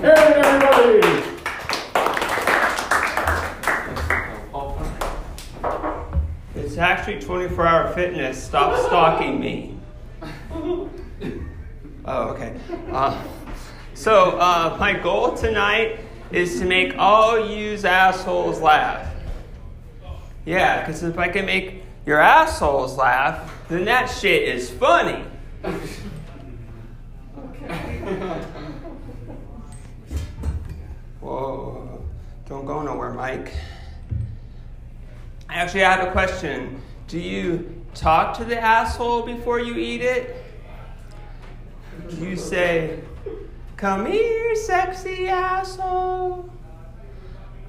Everybody! It's actually 24 hour fitness. Stop stalking me. Oh, okay. Uh, so, uh, my goal tonight is to make all yous assholes laugh. Yeah, because if I can make your assholes laugh, then that shit is funny. Don't go nowhere, Mike. Actually, I have a question. Do you talk to the asshole before you eat it? Do you say, Come here, sexy asshole.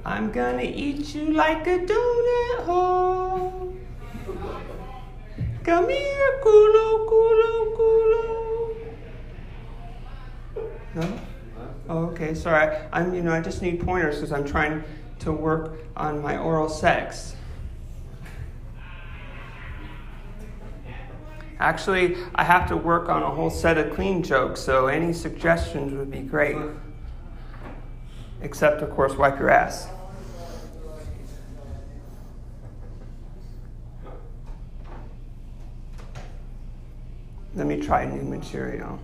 I'm gonna eat you like a donut hole. Come here, culo, culo, culo. No? Oh, okay, sorry. I'm, you know, I just need pointers because I'm trying to work on my oral sex. Actually, I have to work on a whole set of clean jokes, so any suggestions would be great. Except, of course, wipe your ass. Let me try new material.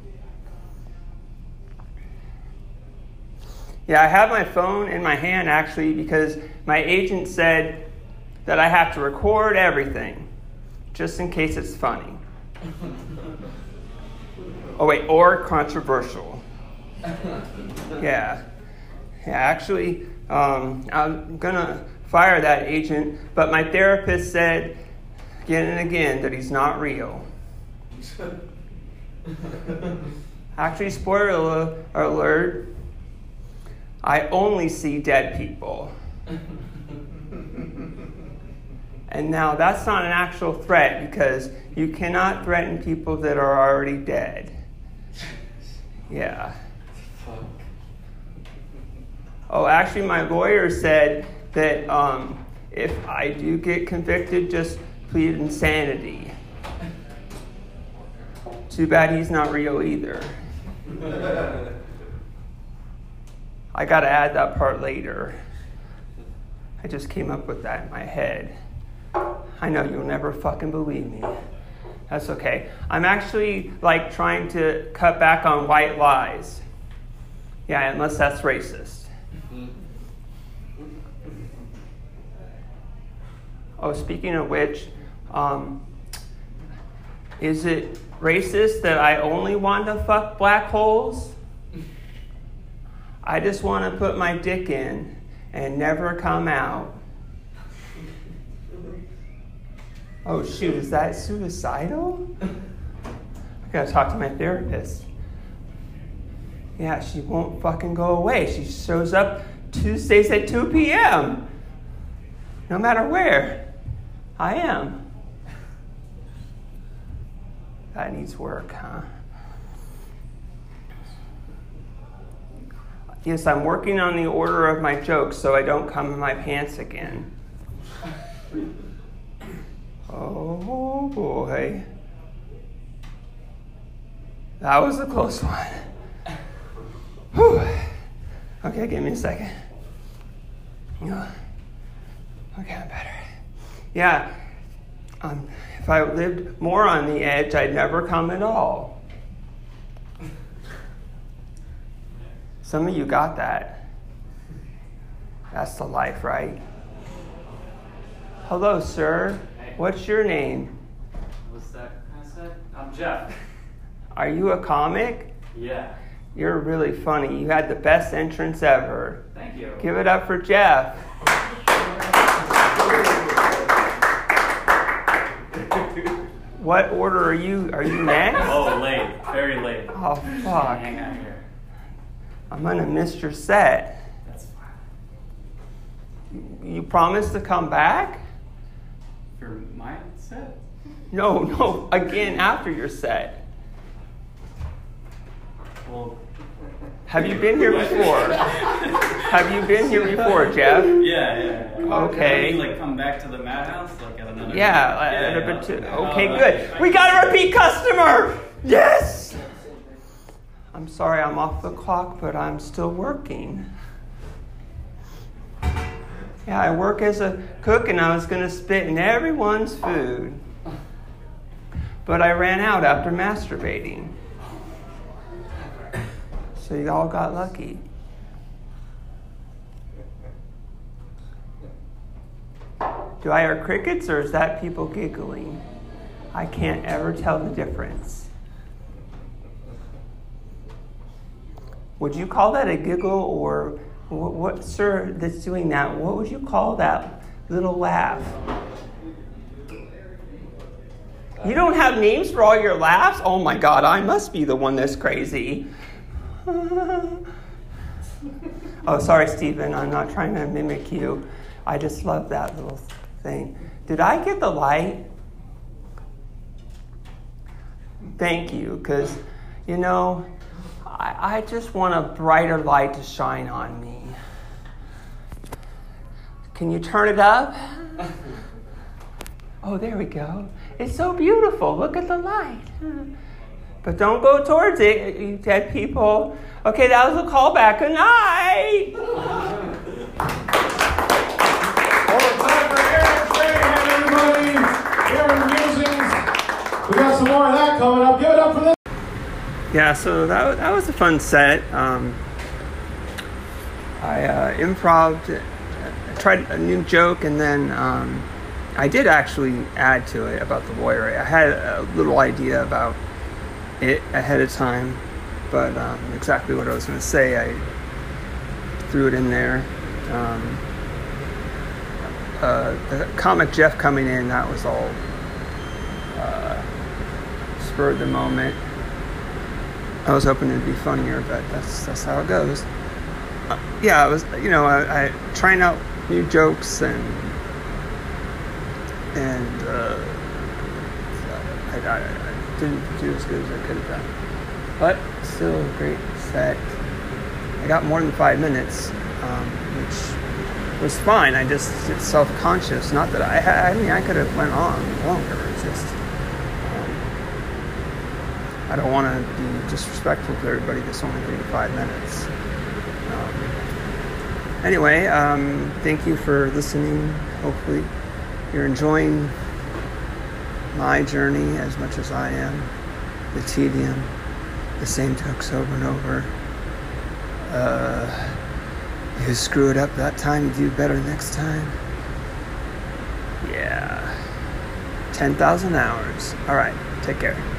Yeah, I have my phone in my hand actually because my agent said that I have to record everything just in case it's funny. Oh, wait, or controversial. Yeah. Yeah, actually, um, I'm going to fire that agent, but my therapist said again and again that he's not real. Actually, spoiler alert, I only see dead people. And now that's not an actual threat because you cannot threaten people that are already dead. Yeah. Oh, actually, my lawyer said that um, if I do get convicted, just plead insanity. Too bad he's not real either. I got to add that part later. I just came up with that in my head. I know you'll never fucking believe me. That's okay. I'm actually like trying to cut back on white lies. Yeah, unless that's racist. Oh, speaking of which, um, is it racist that I only want to fuck black holes? I just want to put my dick in and never come out. Oh, shoot, is that suicidal? I gotta talk to my therapist. Yeah, she won't fucking go away. She shows up Tuesdays at 2 p.m. No matter where I am. That needs work, huh? Yes, I'm working on the order of my jokes so I don't come in my pants again. Oh boy. That was a close one. Whew. Okay, give me a second. Okay, I'm better. Yeah, um, if I lived more on the edge, I'd never come at all. Some of you got that. That's the life, right? Hello, sir. What's your name? What's that I said? I'm Jeff. Are you a comic? Yeah. You're really funny. You had the best entrance ever. Thank you. Give it up for Jeff. What order are you? Are you next? Oh, late. Very late. Oh fuck! Hang out here. I'm gonna miss your set. That's fine. You promise to come back? For my set? No, no. Again after your set. Well, Have you been here before? Have you been here before, Jeff? yeah, yeah. Okay. Can you, like come back to the madhouse like at another? Yeah, yeah, yeah. Oh, okay, good. We got a repeat customer. Yes. I'm sorry I'm off the clock, but I'm still working. Yeah, I work as a cook and I was going to spit in everyone's food. But I ran out after masturbating. So you all got lucky. Do I hear crickets or is that people giggling? I can't ever tell the difference. Would you call that a giggle or what, what, sir, that's doing that? What would you call that little laugh? You don't have names for all your laughs? Oh my God, I must be the one that's crazy. oh, sorry, Stephen. I'm not trying to mimic you. I just love that little thing. Did I get the light? Thank you, because, you know, I, I just want a brighter light to shine on me. Can you turn it up? Oh, there we go. It's so beautiful. Look at the light. But don't go towards it, you dead people. Okay, that was a callback. Good night. Well, time for Aaron Strahan, everybody. Aaron Musings. We got some more of that coming up. Give it up for this. Yeah, so that, that was a fun set. Um, I uh, improv, tried a new joke, and then um, I did actually add to it about the warrior. I had a little idea about it ahead of time, but um, exactly what I was going to say, I threw it in there. Um, uh, the comic Jeff coming in, that was all uh, spurred the moment. I was hoping it'd be funnier, but that's that's how it goes. Uh, yeah, I was, you know, I, I trying out new jokes and and uh, I, I, I, didn't do as good as I could have done. But still a great set. I got more than five minutes, um, which was fine. I just it's self-conscious. Not that I, I mean, I could have went on longer. It's just I don't want to be disrespectful to everybody that's only getting five minutes. Um, anyway, um, thank you for listening. Hopefully you're enjoying my journey as much as I am. The tedium, the same jokes over and over. Uh, you screw it up that time, you do better next time. Yeah. 10,000 hours. All right, take care.